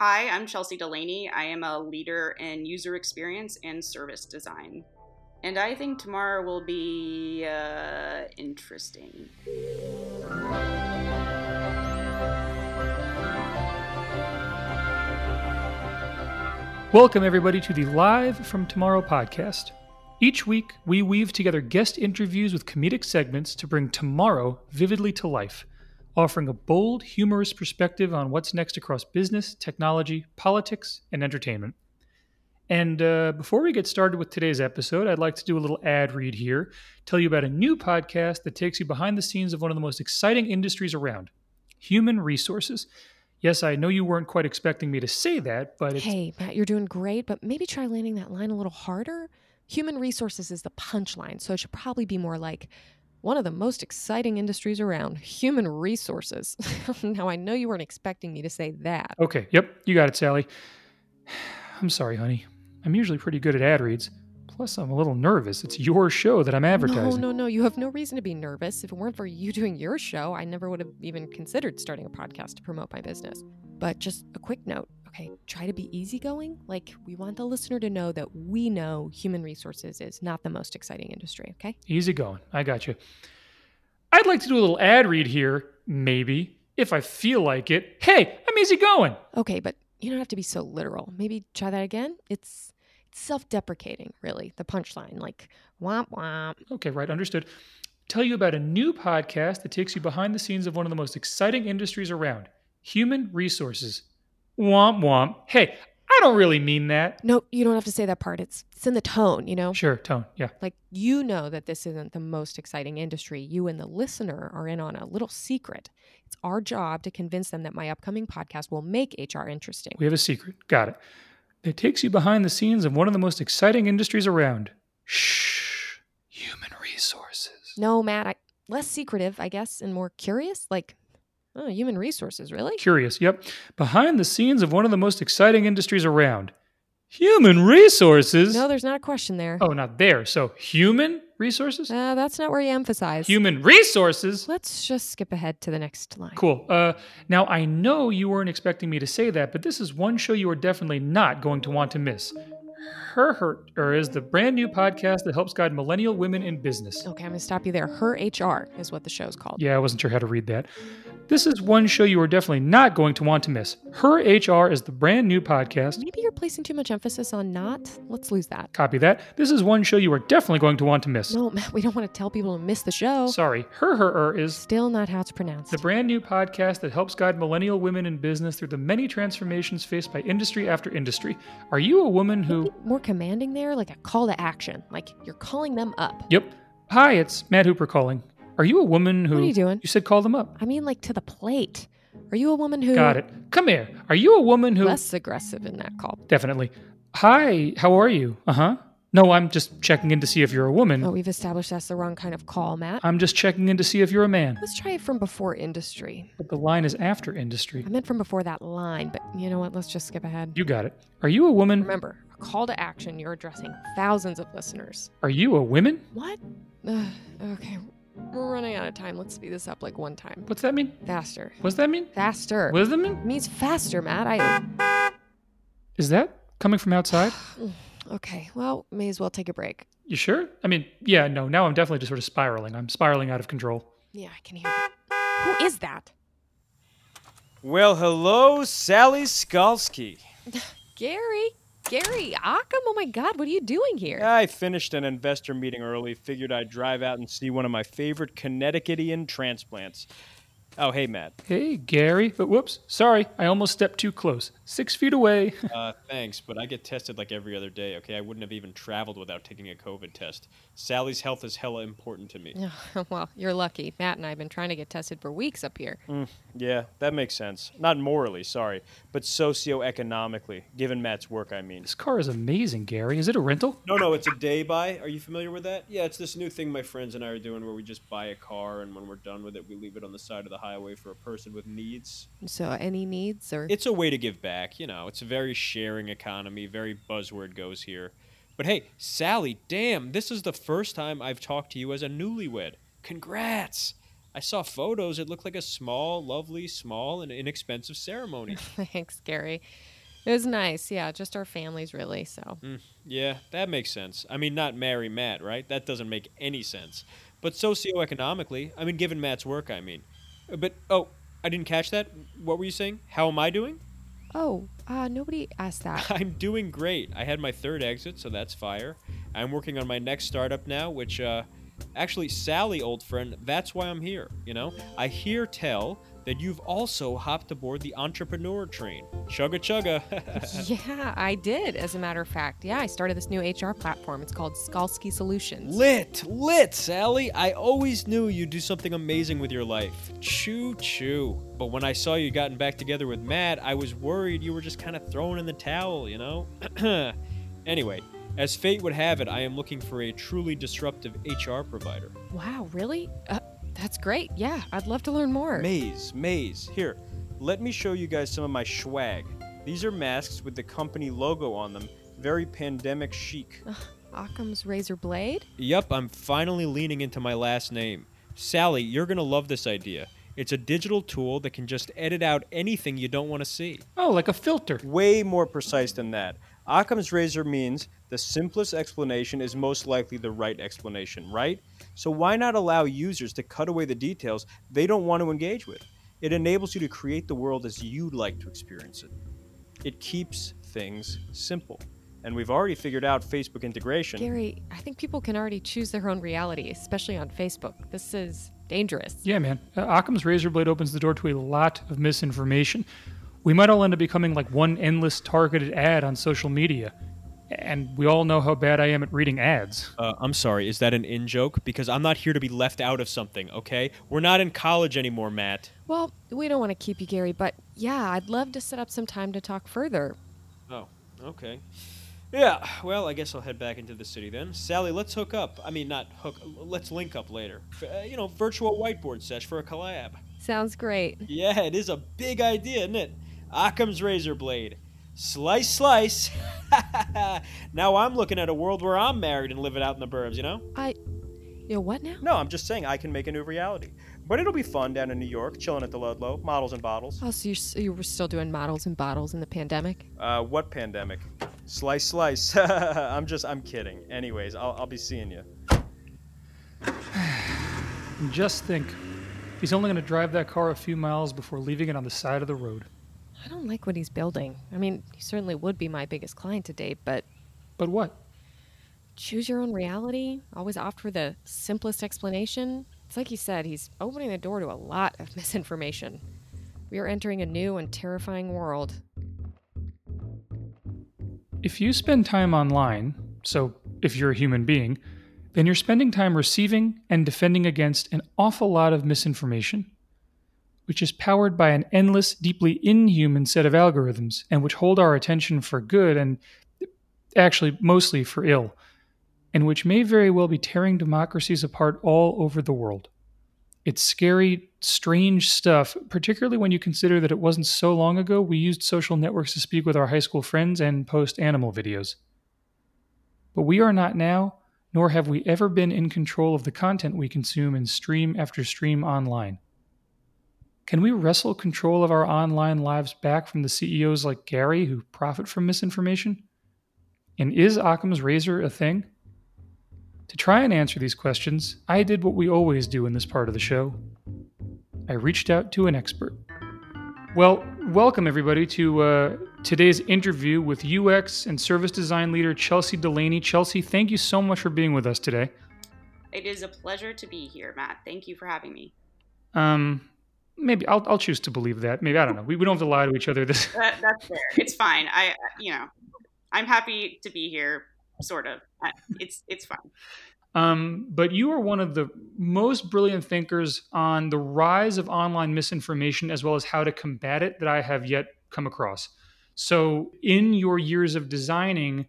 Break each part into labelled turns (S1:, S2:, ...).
S1: Hi, I'm Chelsea Delaney. I am a leader in user experience and service design. And I think tomorrow will be uh, interesting.
S2: Welcome, everybody, to the Live from Tomorrow podcast. Each week, we weave together guest interviews with comedic segments to bring tomorrow vividly to life, offering a bold, humorous perspective on what's next across business, technology, politics, and entertainment. And uh, before we get started with today's episode, I'd like to do a little ad read here, tell you about a new podcast that takes you behind the scenes of one of the most exciting industries around human resources. Yes, I know you weren't quite expecting me to say that, but.
S3: Hey, Matt, you're doing great, but maybe try landing that line a little harder. Human resources is the punchline, so it should probably be more like one of the most exciting industries around human resources. now, I know you weren't expecting me to say that.
S2: Okay, yep, you got it, Sally. I'm sorry, honey. I'm usually pretty good at ad reads. Plus, I'm a little nervous. It's your show that I'm advertising.
S3: No, no, no. You have no reason to be nervous. If it weren't for you doing your show, I never would have even considered starting a podcast to promote my business. But just a quick note okay, try to be easygoing. Like, we want the listener to know that we know human resources is not the most exciting industry, okay?
S2: Easygoing. I got you. I'd like to do a little ad read here, maybe, if I feel like it. Hey, I'm easygoing.
S3: Okay, but you don't have to be so literal. Maybe try that again. It's self-deprecating, really. The punchline, like womp womp.
S2: Okay, right, understood. Tell you about a new podcast that takes you behind the scenes of one of the most exciting industries around human resources. Womp womp. Hey, I don't really mean that.
S3: No, you don't have to say that part. It's it's in the tone, you know.
S2: Sure, tone. Yeah.
S3: Like you know that this isn't the most exciting industry. You and the listener are in on a little secret. It's our job to convince them that my upcoming podcast will make HR interesting.
S2: We have a secret. Got it. It takes you behind the scenes of one of the most exciting industries around. Shh. Human resources.
S3: No, Matt, I, less secretive, I guess, and more curious. Like, oh, human resources, really?
S2: Curious, yep. Behind the scenes of one of the most exciting industries around. Human resources?
S3: No, there's not a question there.
S2: Oh, not there. So, human resources?
S3: Uh, that's not where you emphasize.
S2: Human resources?
S3: Let's just skip ahead to the next line.
S2: Cool. Uh, now, I know you weren't expecting me to say that, but this is one show you are definitely not going to want to miss. Her Hurt or is the brand new podcast that helps guide millennial women in business.
S3: Okay, I'm going to stop you there. Her HR is what the show's called.
S2: Yeah, I wasn't sure how to read that. This is one show you are definitely not going to want to miss. Her HR is the brand new podcast.
S3: Maybe you're placing too much emphasis on not. Let's lose that.
S2: Copy that. This is one show you are definitely going to want to miss.
S3: No, Matt, we don't want to tell people to miss the show.
S2: Sorry. Her Her is
S3: Still not how it's pronounced.
S2: the brand new podcast that helps guide millennial women in business through the many transformations faced by industry after industry. Are you a woman who.
S3: More commanding there, like a call to action. Like you're calling them up.
S2: Yep. Hi, it's Matt Hooper calling. Are you a woman who.
S3: What are you doing?
S2: You said call them up.
S3: I mean, like to the plate. Are you a woman who.
S2: Got it. Come here. Are you a woman who.
S3: Less aggressive in that call.
S2: Definitely. Hi, how are you? Uh huh. No, I'm just checking in to see if you're a woman.
S3: Oh, we've established that's the wrong kind of call, Matt.
S2: I'm just checking in to see if you're a man.
S3: Let's try it from before industry.
S2: But the line is after industry.
S3: I meant from before that line, but you know what? Let's just skip ahead.
S2: You got it. Are you a woman?
S3: Remember, a call to action, you're addressing thousands of listeners.
S2: Are you a woman?
S3: What? Ugh, okay, we're running out of time. Let's speed this up like one time.
S2: What's that mean?
S3: Faster.
S2: What's that mean?
S3: Faster.
S2: What does that mean?
S3: It means faster, Matt. I.
S2: Is that coming from outside?
S3: Mm, okay, well, may as well take a break.
S2: You sure? I mean, yeah, no, now I'm definitely just sort of spiraling. I'm spiraling out of control.
S3: Yeah, I can hear that. Who is that?
S4: Well, hello, Sally Skalski.
S3: Gary. Gary, Occam, oh my God, what are you doing here?
S4: I finished an investor meeting early, figured I'd drive out and see one of my favorite Connecticutian transplants. Oh, hey, Matt.
S2: Hey, Gary. But whoops, sorry, I almost stepped too close. Six feet away.
S4: Uh, thanks, but I get tested like every other day, okay? I wouldn't have even traveled without taking a COVID test. Sally's health is hella important to me.
S3: well, you're lucky. Matt and I have been trying to get tested for weeks up here.
S4: Mm, yeah, that makes sense. Not morally, sorry, but socioeconomically, given Matt's work, I mean.
S2: this car is amazing, Gary. Is it a rental?
S4: No, no, it's a day buy. Are you familiar with that? Yeah, it's this new thing my friends and I are doing where we just buy a car and when we're done with it, we leave it on the side of the highway for a person with needs.
S3: So, any needs or.
S4: It's a way to give back, you know. It's a very sharing economy, very buzzword goes here. But hey, Sally, damn, this is the first time I've talked to you as a newlywed. Congrats! I saw photos. It looked like a small, lovely, small, and inexpensive ceremony.
S3: Thanks, Gary. It was nice. Yeah, just our families, really. So,
S4: Mm, yeah, that makes sense. I mean, not marry Matt, right? That doesn't make any sense. But socioeconomically, I mean, given Matt's work, I mean. But, oh, I didn't catch that. What were you saying? How am I doing?
S3: oh, uh, nobody asked that.
S4: I'm doing great. I had my third exit, so that's fire. I'm working on my next startup now, which, uh, actually, Sally, old friend, that's why I'm here. You know, I hear tell that you've also hopped aboard the entrepreneur train. Chugga chugga.
S3: yeah, I did. As a matter of fact, yeah, I started this new HR platform. It's called Skalski Solutions.
S4: lit, lit, Sally. I always knew you'd do something amazing with your life. Choo choo. But when I saw you gotten back together with Matt, I was worried you were just kind of throwing in the towel, you know? anyway, as fate would have it, I am looking for a truly disruptive HR provider.
S3: Wow, really? Uh, that's great. Yeah, I'd love to learn more.
S4: Maze, Maze. Here, let me show you guys some of my swag. These are masks with the company logo on them, very pandemic chic.
S3: Occam's razor blade?
S4: Yep, I'm finally leaning into my last name. Sally, you're gonna love this idea. It's a digital tool that can just edit out anything you don't want to see.
S2: Oh, like a filter.
S4: Way more precise than that. Occam's razor means the simplest explanation is most likely the right explanation, right? So why not allow users to cut away the details they don't want to engage with? It enables you to create the world as you'd like to experience it. It keeps things simple. And we've already figured out Facebook integration.
S3: Gary, I think people can already choose their own reality, especially on Facebook. This is dangerous.
S2: Yeah, man. Uh, Occam's razor blade opens the door to a lot of misinformation. We might all end up becoming like one endless targeted ad on social media. And we all know how bad I am at reading ads.
S4: Uh, I'm sorry, is that an in joke? Because I'm not here to be left out of something, okay? We're not in college anymore, Matt.
S3: Well, we don't want to keep you, Gary, but yeah, I'd love to set up some time to talk further.
S4: Oh, okay. Yeah, well, I guess I'll head back into the city then. Sally, let's hook up. I mean, not hook, let's link up later. F- uh, you know, virtual whiteboard sesh for a collab.
S3: Sounds great.
S4: Yeah, it is a big idea, isn't it? Occam's razor blade. Slice, slice. now I'm looking at a world where I'm married and living out in the burbs, you know?
S3: I. You know what now?
S4: No, I'm just saying I can make a new reality. But it'll be fun down in New York, chilling at the Ludlow, models and bottles.
S3: Oh, so you're, s- you were still doing models and bottles in the pandemic?
S4: Uh, what pandemic? Slice, slice. I'm just, I'm kidding. Anyways, I'll, I'll be seeing you.
S2: And just think, he's only going to drive that car a few miles before leaving it on the side of the road.
S3: I don't like what he's building. I mean, he certainly would be my biggest client to date, but
S2: But what?
S3: choose your own reality, always opt for the simplest explanation. It's like he said, he's opening the door to a lot of misinformation. We are entering a new and terrifying world.
S2: If you spend time online, so if you're a human being, then you're spending time receiving and defending against an awful lot of misinformation, which is powered by an endless, deeply inhuman set of algorithms, and which hold our attention for good and actually mostly for ill, and which may very well be tearing democracies apart all over the world. It's scary, strange stuff, particularly when you consider that it wasn't so long ago we used social networks to speak with our high school friends and post animal videos. But we are not now, nor have we ever been in control of the content we consume and stream after stream online. Can we wrestle control of our online lives back from the CEOs like Gary who profit from misinformation? And is Occam's razor a thing? To try and answer these questions, I did what we always do in this part of the show. I reached out to an expert. Well, welcome everybody to uh, today's interview with UX and service design leader Chelsea Delaney. Chelsea, thank you so much for being with us today.
S1: It is a pleasure to be here, Matt. Thank you for having me.
S2: Um, maybe I'll, I'll choose to believe that. Maybe I don't know. We, we don't have to lie to each other. This
S1: That, that's fair. It's fine. I, you know, I'm happy to be here. Sort of. It's it's fine.
S2: Um, but you are one of the most brilliant thinkers on the rise of online misinformation as well as how to combat it that I have yet come across. So, in your years of designing,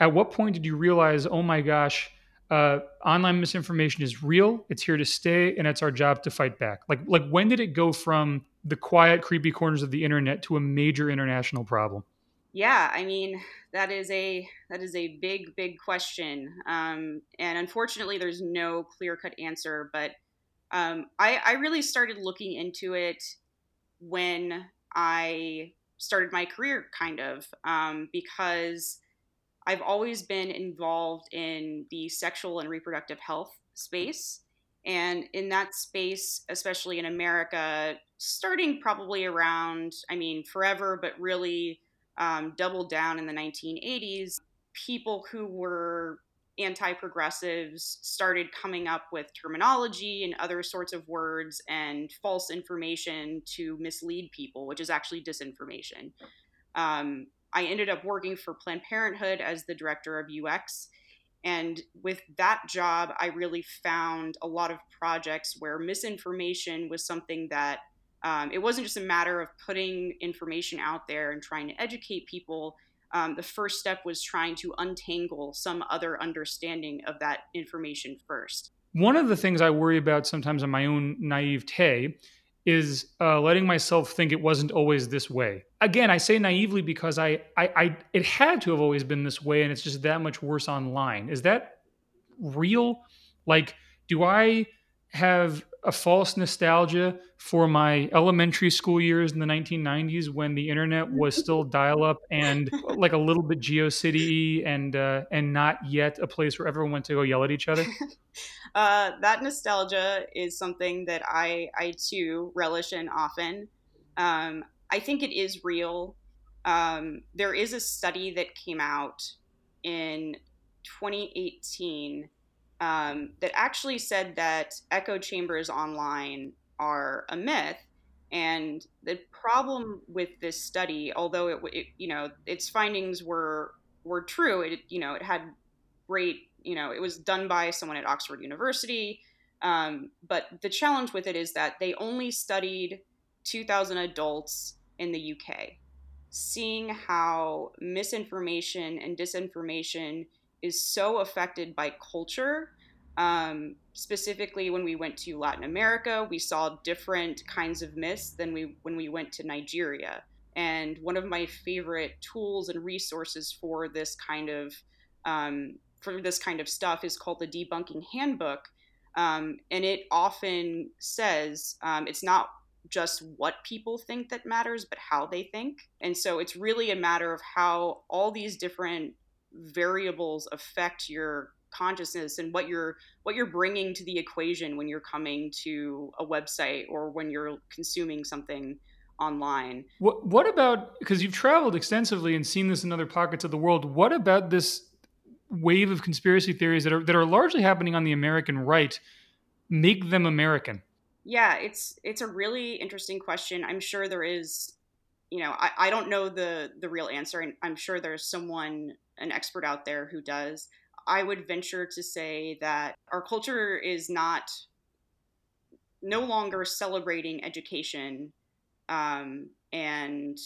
S2: at what point did you realize, oh my gosh, uh, online misinformation is real, it's here to stay, and it's our job to fight back? Like, like when did it go from the quiet, creepy corners of the internet to a major international problem?
S1: Yeah, I mean that is a that is a big big question, um, and unfortunately, there's no clear cut answer. But Um, I, I really started looking into it when I started my career, kind of, um, because I've always been involved in the sexual and reproductive health space. And in that space, especially in America, starting probably around, I mean, forever, but really um, doubled down in the 1980s, people who were anti progressives started coming up with terminology and other sorts of words and false information to mislead people, which is actually disinformation. Um, I ended up working for Planned Parenthood as the director of UX. And with that job, I really found a lot of projects where misinformation was something that um, it wasn't just a matter of putting information out there and trying to educate people. Um, the first step was trying to untangle some other understanding of that information first.
S2: One of the things I worry about sometimes in my own naivete is uh, letting myself think it wasn't always this way. Again, I say naively because I, I, I, it had to have always been this way, and it's just that much worse online. Is that real? Like, do I have a false nostalgia for my elementary school years in the 1990s when the internet was still dial-up and like a little bit GeoCity and uh, and not yet a place where everyone went to go yell at each other.
S1: uh, that nostalgia is something that I I too relish in often. Um, I think it is real. Um, there is a study that came out in 2018 um, that actually said that echo chambers online are a myth. And the problem with this study, although it, it, you know its findings were were true, it you know it had great you know it was done by someone at Oxford University. Um, but the challenge with it is that they only studied 2,000 adults in the UK, seeing how misinformation and disinformation is so affected by culture. Um, specifically, when we went to Latin America, we saw different kinds of myths than we when we went to Nigeria. And one of my favorite tools and resources for this kind of um, for this kind of stuff is called the Debunking Handbook, um, and it often says um, it's not just what people think that matters, but how they think. And so it's really a matter of how all these different variables affect your consciousness and what you're what you're bringing to the equation when you're coming to a website or when you're consuming something online.
S2: What what about because you've traveled extensively and seen this in other pockets of the world? What about this wave of conspiracy theories that are that are largely happening on the American right make them American?
S1: Yeah, it's it's a really interesting question. I'm sure there is you know, I, I don't know the the real answer and I'm sure there's someone an expert out there who does. I would venture to say that our culture is not no longer celebrating education um, and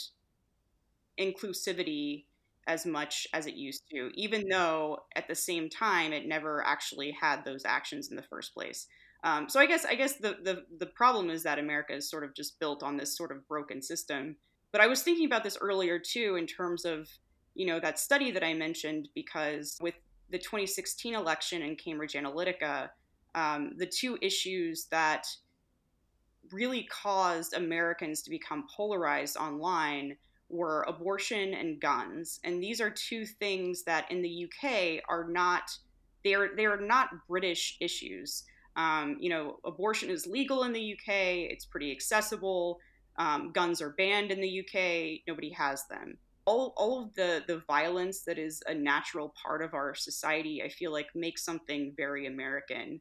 S1: inclusivity as much as it used to, even though at the same time it never actually had those actions in the first place. Um, so I guess I guess the, the the problem is that America is sort of just built on this sort of broken system. But I was thinking about this earlier too, in terms of you know that study that I mentioned, because with the 2016 election and Cambridge Analytica, um, the two issues that really caused Americans to become polarized online were abortion and guns. And these are two things that in the UK are not they are they are not British issues. Um, you know, abortion is legal in the UK. It's pretty accessible. Um, guns are banned in the UK. Nobody has them all, all of the the violence that is a natural part of our society i feel like makes something very american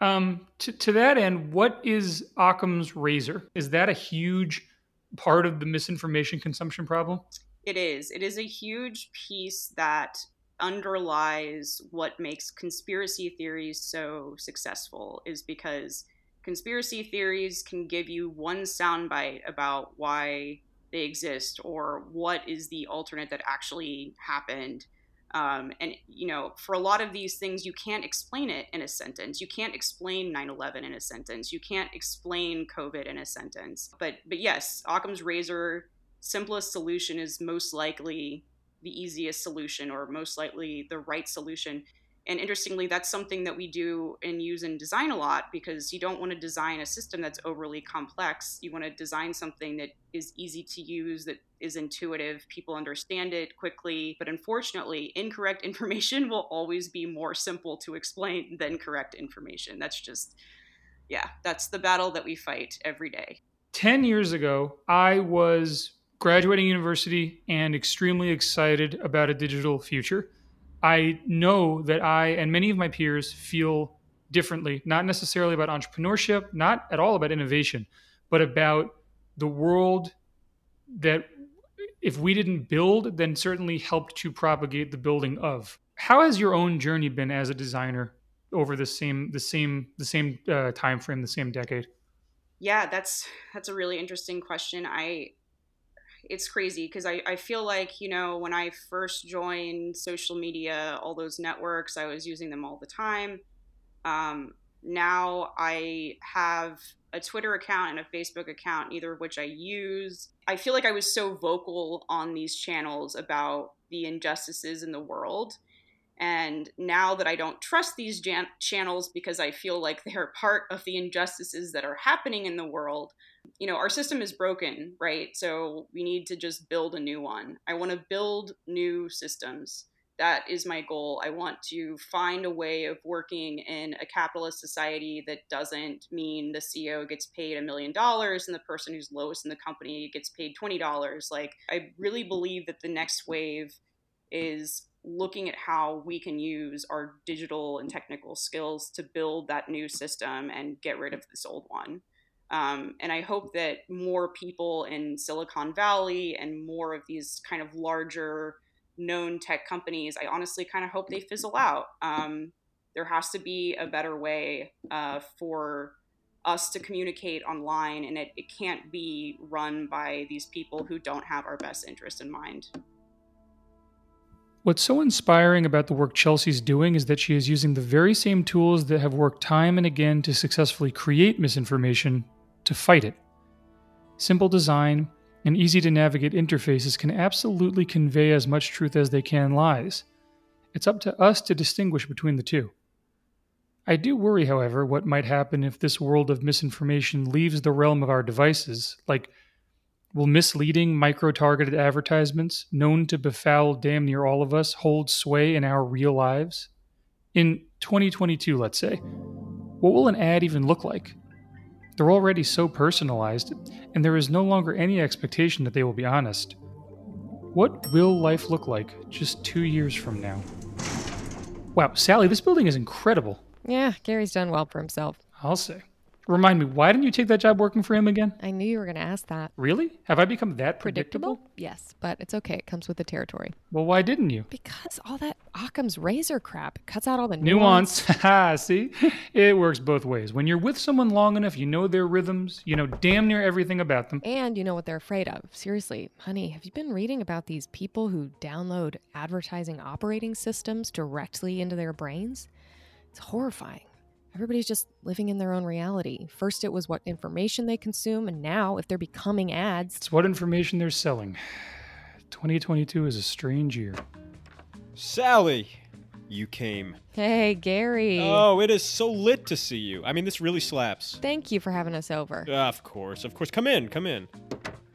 S2: um, to, to that end what is occam's razor is that a huge part of the misinformation consumption problem?
S1: It is. It is a huge piece that underlies what makes conspiracy theories so successful is because conspiracy theories can give you one soundbite about why they exist or what is the alternate that actually happened um, and you know for a lot of these things you can't explain it in a sentence. You can't explain 9-11 in a sentence. You can't explain covid in a sentence. But but yes occam's razor simplest solution is most likely the easiest solution or most likely the right solution And interestingly, that's something that we do and use in design a lot because you don't want to design a system that's overly complex. You want to design something that is easy to use, that is intuitive, people understand it quickly. But unfortunately, incorrect information will always be more simple to explain than correct information. That's just, yeah, that's the battle that we fight every day.
S2: 10 years ago, I was graduating university and extremely excited about a digital future. I know that I and many of my peers feel differently, not necessarily about entrepreneurship, not at all about innovation, but about the world that if we didn't build, then certainly helped to propagate the building of. How has your own journey been as a designer over the same the same the same uh, time frame, the same decade?
S1: Yeah, that's that's a really interesting question. I it's crazy because I, I feel like you know when i first joined social media all those networks i was using them all the time. Um, now i have a twitter account and a facebook account neither of which i use. I feel like i was so vocal on these channels about the injustices in the world and now that i don't trust these jan- channels because i feel like they're part of the injustices that are happening in the world you know, our system is broken, right? So we need to just build a new one. I want to build new systems. That is my goal. I want to find a way of working in a capitalist society that doesn't mean the CEO gets paid a million dollars and the person who's lowest in the company gets paid $20. Like, I really believe that the next wave is looking at how we can use our digital and technical skills to build that new system and get rid of this old one. Um, and I hope that more people in Silicon Valley and more of these kind of larger known tech companies, I honestly kind of hope they fizzle out. Um, there has to be a better way uh, for us to communicate online, and it, it can't be run by these people who don't have our best interest in mind.
S2: What's so inspiring about the work Chelsea's doing is that she is using the very same tools that have worked time and again to successfully create misinformation to fight it. Simple design and easy to navigate interfaces can absolutely convey as much truth as they can lies. It's up to us to distinguish between the two. I do worry, however, what might happen if this world of misinformation leaves the realm of our devices. Like, will misleading, micro targeted advertisements, known to befoul damn near all of us, hold sway in our real lives? In 2022, let's say, what will an ad even look like? They're already so personalized, and there is no longer any expectation that they will be honest. What will life look like just two years from now? Wow, Sally, this building is incredible.
S3: Yeah, Gary's done well for himself.
S2: I'll say. Remind me, why didn't you take that job working for him again?
S3: I knew you were going to ask that.
S2: Really? Have I become that predictable?
S3: predictable? Yes, but it's okay. It comes with the territory.
S2: Well, why didn't you?
S3: Because all that Occam's razor crap it cuts out all the
S2: nuance. Nuance. Ah, see? It works both ways. When you're with someone long enough, you know their rhythms, you know damn near everything about them.
S3: And you know what they're afraid of. Seriously, honey, have you been reading about these people who download advertising operating systems directly into their brains? It's horrifying. Everybody's just living in their own reality. First, it was what information they consume, and now, if they're becoming ads,
S2: it's what information they're selling. 2022 is a strange year.
S4: Sally, you came.
S3: Hey, Gary.
S4: Oh, it is so lit to see you. I mean, this really slaps.
S3: Thank you for having us over.
S4: Uh, of course, of course. Come in, come in.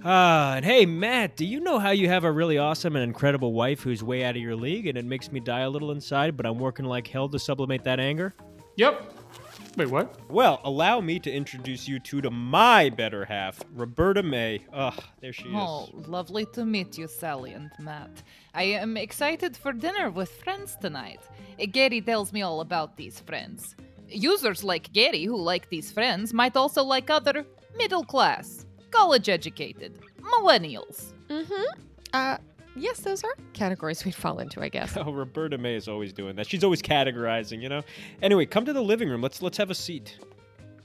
S4: Ah, and hey, Matt, do you know how you have a really awesome and incredible wife who's way out of your league and it makes me die a little inside, but I'm working like hell to sublimate that anger?
S2: Yep. Wait, what?
S4: Well, allow me to introduce you two to my better half, Roberta May. Ugh, there she is.
S5: Oh, lovely to meet you, Sally and Matt. I am excited for dinner with friends tonight. Uh, Gary tells me all about these friends. Users like Gary, who like these friends, might also like other middle class, college educated, millennials.
S3: Mm hmm. Uh, yes, those are categories we'd fall into, I guess.
S4: Oh, Roberta May is always doing that. She's always categorizing, you know. Anyway, come to the living room. Let's let's have a seat.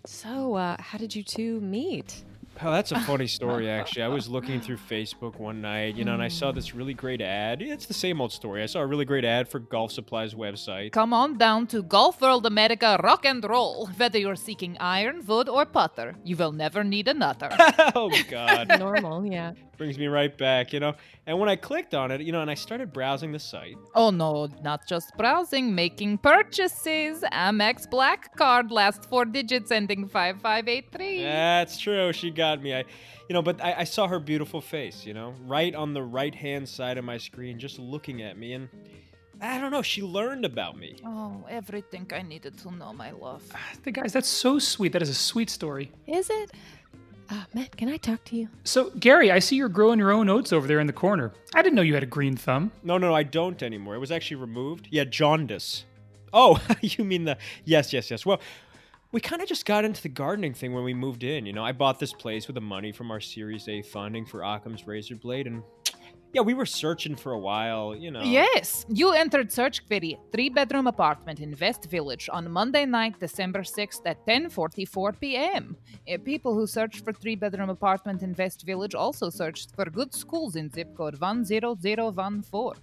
S3: So, uh, how did you two meet?
S4: Oh, that's a funny story, actually. I was looking through Facebook one night, you know, and I saw this really great ad. It's the same old story. I saw a really great ad for Golf Supplies website.
S5: Come on down to Golf World America Rock and Roll. Whether you're seeking iron, wood, or putter, you will never need another.
S4: oh, God.
S3: Normal, yeah.
S4: Brings me right back, you know. And when I clicked on it, you know, and I started browsing the site,
S5: oh no, not just browsing, making purchases. Amex Black Card, last four digits ending 5583.
S4: that's true. She got me. I, you know, but I, I saw her beautiful face, you know, right on the right hand side of my screen, just looking at me. And I don't know, she learned about me.
S5: Oh, everything I needed to know, my love.
S2: The guys, that's so sweet. That is a sweet story.
S3: Is it? Uh, Matt, can I talk to you?
S2: So, Gary, I see you're growing your own oats over there in the corner. I didn't know you had a green thumb.
S4: No, no, I don't anymore. It was actually removed. Yeah, jaundice. Oh, you mean the. Yes, yes, yes. Well, we kind of just got into the gardening thing when we moved in. You know, I bought this place with the money from our Series A funding for Occam's Razor Blade, and yeah, we were searching for a while, you know.
S5: Yes, you entered search query three bedroom apartment in West Village on Monday night, December 6th at 10:44 p.m. Uh, People who searched for three bedroom apartment in West Village also searched for good schools in zip code 10014.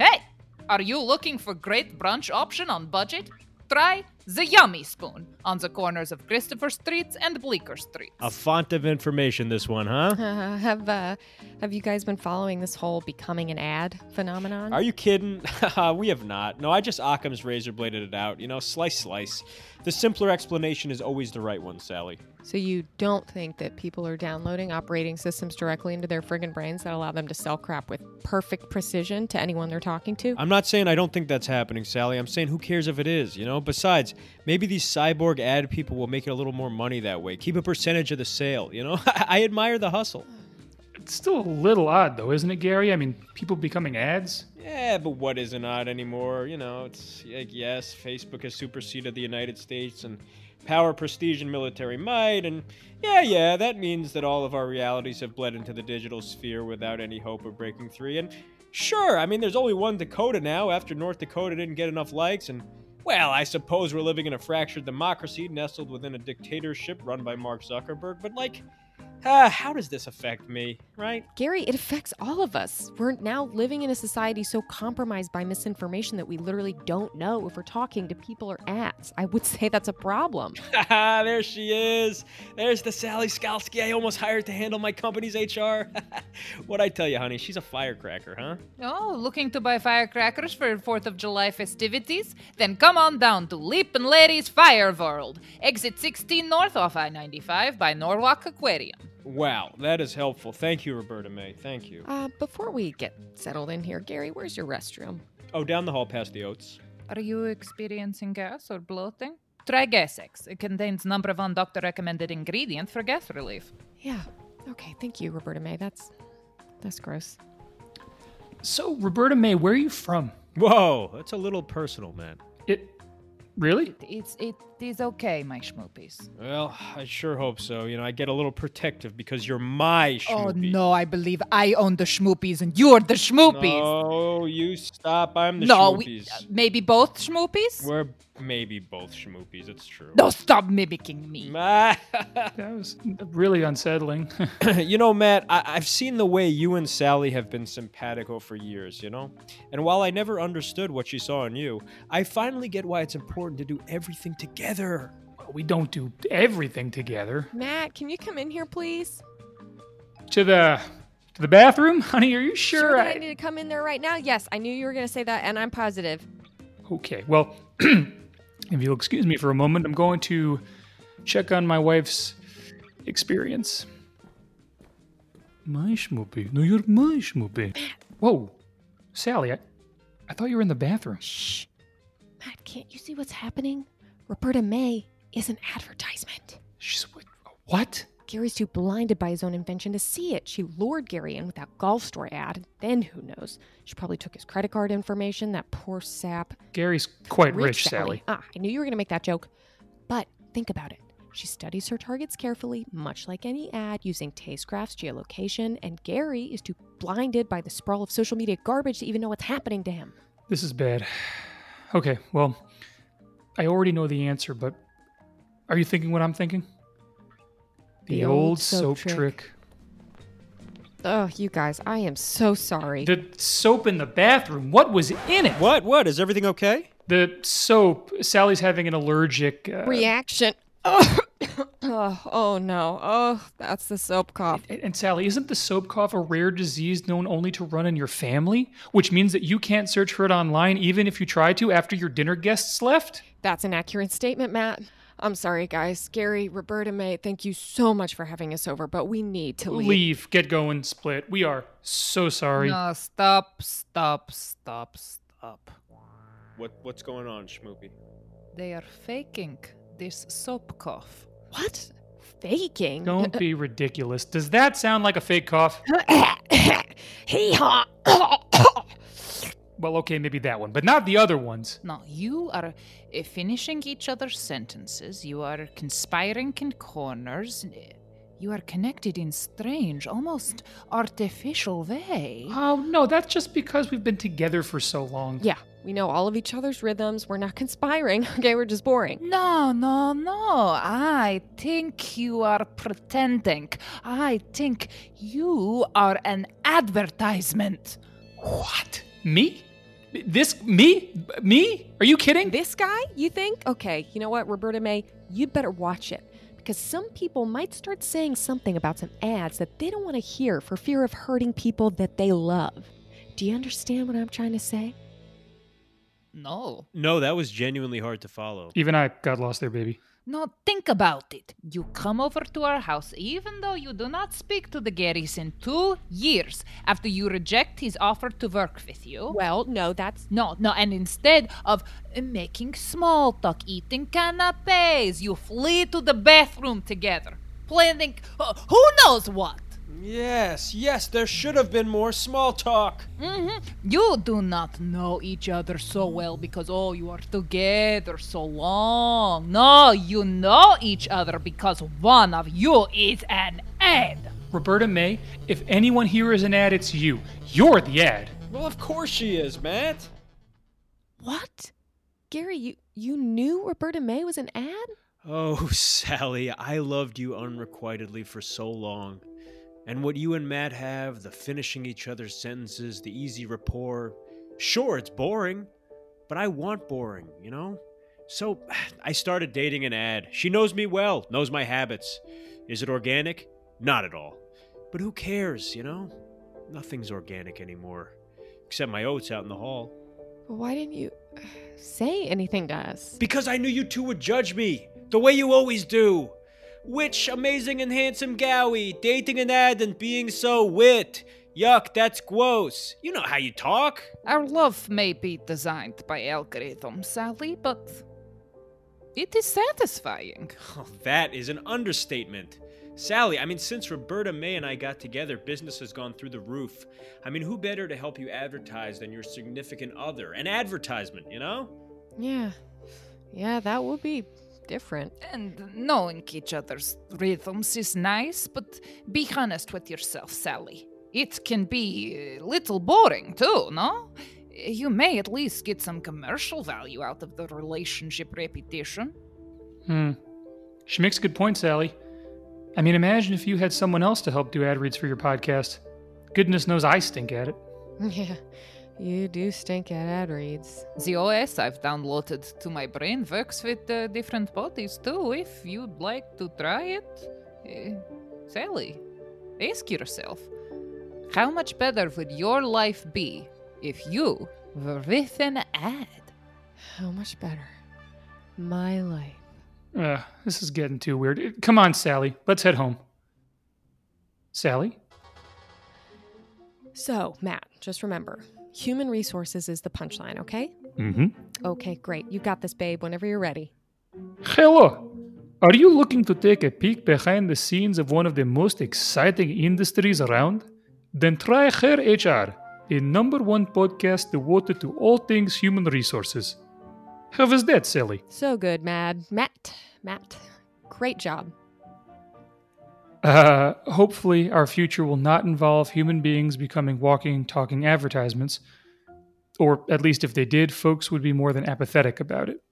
S5: Hey, are you looking for great brunch option on budget? Try the Yummy Spoon on the corners of Christopher Street and Bleecker Street.
S4: A font of information, this one, huh?
S3: Uh, have uh, have you guys been following this whole becoming an ad phenomenon?
S4: Are you kidding? we have not. No, I just Occam's razor bladed it out. You know, slice, slice. The simpler explanation is always the right one, Sally.
S3: so you don't think that people are downloading operating systems directly into their friggin' brains that allow them to sell crap with perfect precision to anyone they're talking to?
S4: I'm not saying I don't think that's happening, Sally. I'm saying who cares if it is, you know? Besides, maybe these cyborg ad people will make it a little more money that way. Keep a percentage of the sale, you know? I admire the hustle.
S2: It's still a little odd, though, isn't it, Gary? I mean, people becoming ads?
S4: Yeah, but what isn't odd anymore? You know, it's like, yes, Facebook has superseded the United States and power, prestige, and military might. And yeah, yeah, that means that all of our realities have bled into the digital sphere without any hope of breaking free. And sure, I mean, there's only one Dakota now after North Dakota didn't get enough likes. And well, I suppose we're living in a fractured democracy nestled within a dictatorship run by Mark Zuckerberg. But like, ah, how does this affect me, right?
S3: Gary, it affects all of us. We're now living in a society so compromised by misinformation that we literally don't know if we're talking to people or ads. I would say that's a problem.
S4: There she is. There's the Sally Skalski I almost hired to handle my company's HR. What'd I tell you, honey? She's a firecracker, huh?
S5: Oh, looking to buy firecrackers for 4th of July festivities? Then come on down to Leap and Larry's Fire World. Exit 16 north off I 95 by Norwalk Aquarium.
S4: Wow, that is helpful. Thank you, Roberta May. Thank you.
S3: Uh, before we get settled in here, Gary, where's your restroom?
S4: Oh, down the hall past the oats.
S5: Are you experiencing gas or bloating? Try Gas-X. It contains number one doctor recommended ingredient for gas relief.
S3: Yeah. Okay, thank you, Roberta May. That's that's gross.
S2: So, Roberta May, where are you from?
S4: Whoa, that's a little personal, man.
S2: It. Really?
S5: It's it is okay, my schmoopies.
S4: Well, I sure hope so. You know, I get a little protective because you're my
S5: Oh no, I believe I own the schmoopies and you're the schmoopies.
S4: No, you stop. I'm the
S5: No, we,
S4: schmoopies.
S5: uh, maybe both schmoopies.
S4: We're maybe both schmoopies. It's true.
S5: No, stop mimicking me.
S2: That was really unsettling.
S4: you know, Matt, I- I've seen the way you and Sally have been simpatico for years, you know? And while I never understood what she saw in you, I finally get why it's important to do everything together.
S2: we don't do everything together.
S3: Matt, can you come in here, please?
S2: To the to the bathroom, honey. Are you sure?
S3: that I need to come in there right now. Yes, I knew you were going to say that, and I'm positive.
S2: Okay. Well, if you'll excuse me for a moment, I'm going to check on my wife's experience. My schmoopy. No, you're my schmoopy. Whoa, Sally. I, I thought you were in the bathroom.
S3: Shh. Matt, can't you see what's happening? Roberta May is an advertisement.
S2: She's what? What?
S3: Gary's too blinded by his own invention to see it. She lured Gary in with that golf store ad. Then who knows? She probably took his credit card information. That poor sap.
S2: Gary's quite rich, Sally.
S3: Ah, I knew you were going to make that joke. But think about it. She studies her targets carefully, much like any ad, using taste graphs, geolocation, and Gary is too blinded by the sprawl of social media garbage to even know what's happening to him.
S2: This is bad. Okay, well, I already know the answer, but are you thinking what I'm thinking? The, old, soap, trick.
S3: Oh, you guys, I am so sorry.
S2: The soap in the bathroom. What was in it?
S4: What? What? Is everything okay?
S2: The soap. Sally's having an allergic uh,
S3: Reaction. oh, oh no. Oh, that's the soap cough.
S2: And and Sally, isn't the soap cough a rare disease known only to run in your family? Which means that you can't search for it online even if you try to after your dinner guests left?
S3: That's an accurate statement, Matt. I'm sorry, guys. Gary, Roberta May, thank you so much for having us over, but we need to leave.
S2: Leave, get going, split. We are so sorry.
S5: No, stop, stop, stop, stop.
S4: What? What's going on, Schmoopy?
S5: They are faking this soap cough.
S3: What? Faking?
S2: Don't be ridiculous. Does that sound like a fake cough?
S3: Hee haw.
S2: Well, okay, maybe that one, but not the other ones.
S5: No, you are uh, finishing each other's sentences. You are conspiring in corners. You are connected in strange, almost artificial way.
S2: Oh, no, that's just because we've been together for so long.
S3: yeah, we know all of each other's rhythms. We're not conspiring. Okay, we're just boring.
S5: No, no, no. I think you are pretending. I think you are an advertisement.
S2: What? Me? This? Me? Me? Are you kidding?
S3: This guy, you think? Okay, you know what, Roberta May? You'd better watch it. Because some people might start saying something about some ads that they don't want to hear for fear of hurting people that they love. Do you understand what I'm trying to say?
S5: No.
S4: No, that was genuinely hard to follow.
S2: Even I got lost there, baby.
S5: No, think about it. You come over to our house even though you do not speak to the Garys in two years after you reject his offer to work with you.
S3: Well, no, that's.
S5: No, no, and instead of uh, making small talk, eating canapes, you flee to the bathroom together, planning uh, who knows what.
S4: Yes, yes, there should have been more small talk.
S5: hmm You do not know each other so well because, oh, you are together so long. No, you know each other because one of you is an ad.
S2: Roberta May, if anyone here is an ad, it's you. You're the ad.
S4: Well, of course she is, Matt.
S3: What? Gary, you, you knew Roberta May was an ad?
S4: Oh, Sally, I loved you unrequitedly for so long. And what you and Matt have, the finishing each other's sentences, the easy rapport. Sure, it's boring, but I want boring, you know? So I started dating an ad. She knows me well, knows my habits. Is it organic? Not at all. But who cares, you know? Nothing's organic anymore, except my oats out in the hall.
S3: Why didn't you say anything to us?
S4: Because I knew you two would judge me, the way you always do. Which amazing and handsome gowie, dating an ad and being so wit. Yuck, that's gross. You know how you talk.
S5: Our love may be designed by algorithm, Sally, but it is satisfying.
S4: Oh, that is an understatement. Sally, I mean, since Roberta May and I got together, business has gone through the roof. I mean, who better to help you advertise than your significant other? An advertisement, you know?
S3: Yeah. Yeah, that would be different.
S5: And knowing each other's rhythms is nice, but be honest with yourself, Sally. It can be a little boring too, no? You may at least get some commercial value out of the relationship repetition.
S2: Hmm. She makes a good point, Sally. I mean, imagine if you had someone else to help do ad reads for your podcast. Goodness knows I stink at it.
S3: Yeah, you do stink at ad reads.
S5: The OS I've downloaded to my brain works with uh, different bodies too. If you'd like to try it, uh, Sally, ask yourself how much better would your life be if you were with an ad?
S3: How much better? My life.
S2: Uh, this is getting too weird. Come on, Sally. Let's head home. Sally?
S3: So, Matt, just remember human resources is the punchline, okay?
S2: Mm-hmm.
S3: Okay, great. You got this, babe, whenever you're ready.
S2: Hello. Are you looking to take a peek behind the scenes of one of the most exciting industries around? Then try Hair HR, a number one podcast devoted to all things human resources. How was that, Sally?
S3: So good, Mad. Matt. Matt. Great job.
S2: Uh, hopefully, our future will not involve human beings becoming walking, talking advertisements. Or at least if they did, folks would be more than apathetic about it.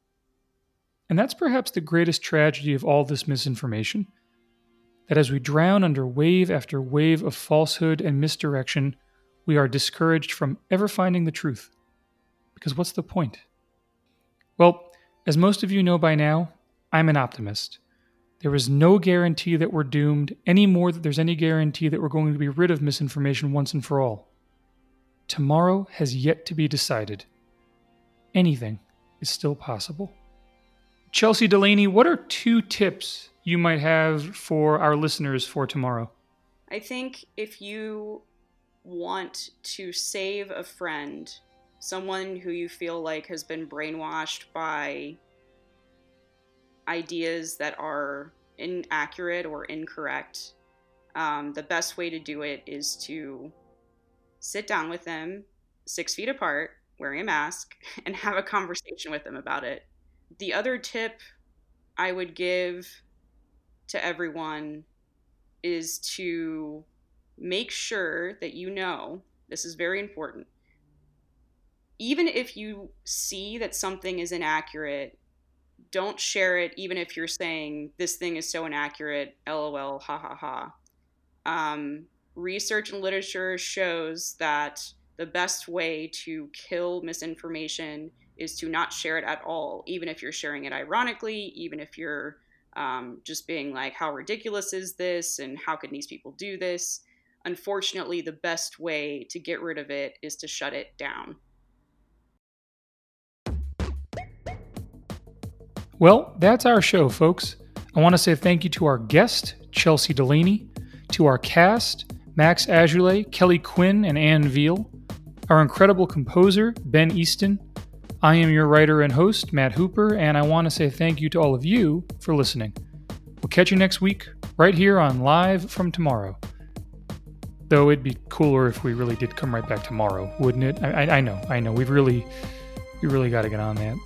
S2: And that's perhaps the greatest tragedy of all this misinformation. that as we drown under wave after wave of falsehood and misdirection, we are discouraged from ever finding the truth. Because what's the point? Well, as most of you know by now, I'm an optimist. There is no guarantee that we're doomed any more than there's any guarantee that we're going to be rid of misinformation once and for all. Tomorrow has yet to be decided. Anything is still possible. Chelsea Delaney, what are two tips you might have for our listeners for tomorrow?
S1: I think if you want to save a friend, someone who you feel like has been brainwashed by ideas that are inaccurate or incorrect, um, the best way to do it is to sit down with them six feet apart, wearing a mask, and have a conversation with them about it. The other tip I would give to everyone is to make sure that you know this is very important. Even if you see that something is inaccurate, don't share it, even if you're saying this thing is so inaccurate, lol, ha ha ha. Um, research and literature shows that the best way to kill misinformation is to not share it at all, even if you're sharing it ironically, even if you're um, just being like, how ridiculous is this? And how can these people do this? Unfortunately, the best way to get rid of it is to shut it down.
S2: Well, that's our show, folks. I want to say thank you to our guest, Chelsea Delaney, to our cast, Max Azulay, Kelly Quinn, and Ann Veal, our incredible composer, Ben Easton. I am your writer and host, Matt Hooper, and I want to say thank you to all of you for listening. We'll catch you next week, right here on Live from Tomorrow. Though it'd be cooler if we really did come right back tomorrow, wouldn't it? I, I, I know, I know. We've really, we really got to get on that.